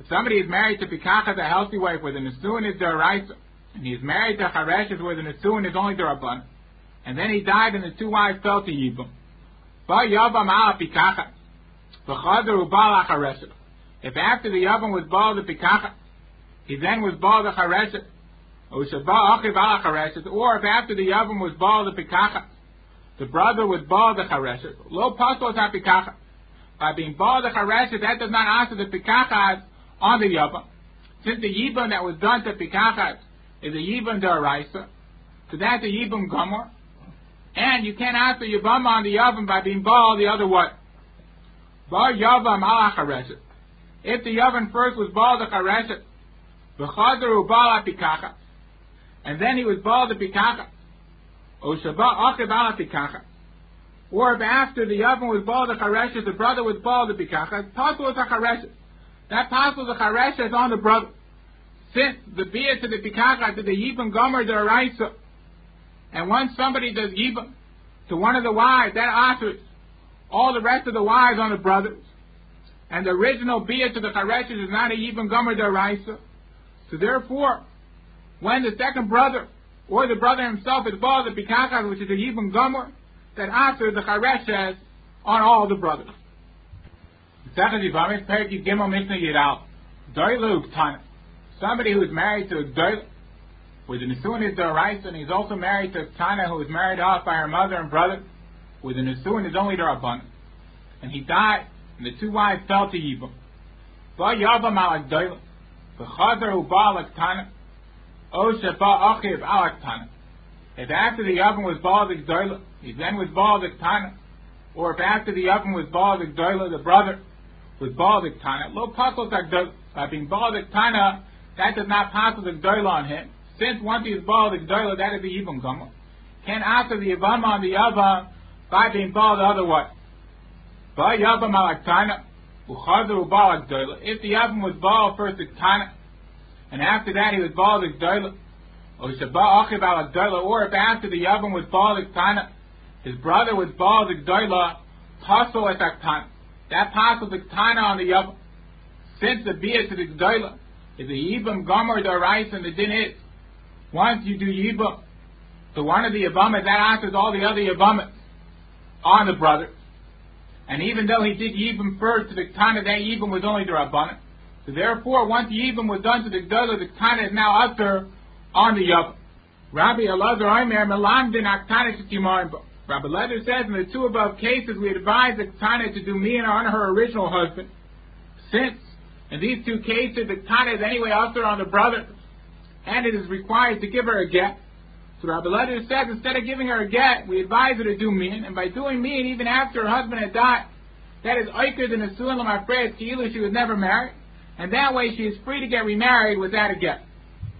If somebody is married to Pikacha, the healthy wife, where the Nisuin is the Araisa, and he is married to Chareshet, where the Nisuin is only the Rabban, and then he died and the two wives fell to Yibam. If after the Yavam was Baal the Pikacha, he then was Baal the Chareshet, or if after the Yavam was Baal the Pikacha, the brother was Baal the Chareshet. Lo Pasol Pikacha. By being Baal the Chareshet, that does not answer the Pikachas on the Yavam. Since the Yibam that was done to Pikachas is a Yibam Daraisa, so that's a Yibam Gomor. And you can't answer Yibam on the Yavam by being Baal the other what? Baal Yavam ala Chareshet. If the Yavam first was Baal the Chareshet, V'chadaru Baal Pikacha, and then he was Baal the Pikacha, or if after the Yavam was Baal the Chareshet, the brother was Baal the Pikacha, Pasul was a Chareshet. That Pasul the Chareshet is on the brother. Since the Bia to the Pikacha to the Yibam Gomer the Araisa, and once somebody does Yibam to one of the wives, that offers all the rest of the wives on the brothers. And the original Bia to the Chareshet is not a Yibam Gomer the Araisa. So therefore, when the second brother or the brother himself is Baal the Pikachas, which is a Yibam Gomer, that after the Chareshes on all the brothers. Somebody who is married to a Gdoil, with the Nisuin is the Arais, and he's also married to a Tana, who was married off by her mother and brother, with the Nisuin is only the Rabban. And he died, and the two wives fell to Yibam. Ba Yavam al Gdoil, V'chazar hu Baal Tana, If after the Yavam was Baal the Gdoila, he then was Baal the Tana. Or if after the Yavam was Baal the Gdoila, the brother was Baal the Tana. Lo Pasal By being Baal the Tana, that does not pass the Gdoila on him. Since once he is Baal the Gdoila, that is the Yibam Gama. Can after the Yibam on the Yava, by being Baal the other what? Ba Yabam Alak Tana. Uchadru Baal Gdoila. If the Yavam was Baal first the Tana, and after that he was bald Baal Gdoila, or oh, Shabbat Achiv Gdoila, or if after the Yavam was Baal Tana, his brother was Baal Gdoila, Pasol et Tana. That Pasol Tana on the Yavam, since the Bia to the Gdoila is a Yibam Gomer the rice and the Din is, once you do Yibam, to one of the Yabamas, that answers all the other Yabamas on the brother. And even though he did Yibam first to the Tana, that Yibam was only the Rabbanah. Therefore, once the Yibam was done to the Gdola, the Tana is now usher on the Yavam. Rabbi Elazar Omer, Melam din Aktana Rabbi Eliezer says in the two above cases, we advise the Tana to do Mina on her original husband. Since, in these two cases, the Tana is anyway usher on the brother, and it is required to give her a get. So Rabbi Eliezer says, instead of giving her a get, we advise her to do Min, and by doing Min, even after her husband had died, that is Oiker than a Sulam Afraid, she was never married and that way she is free to get remarried without a get.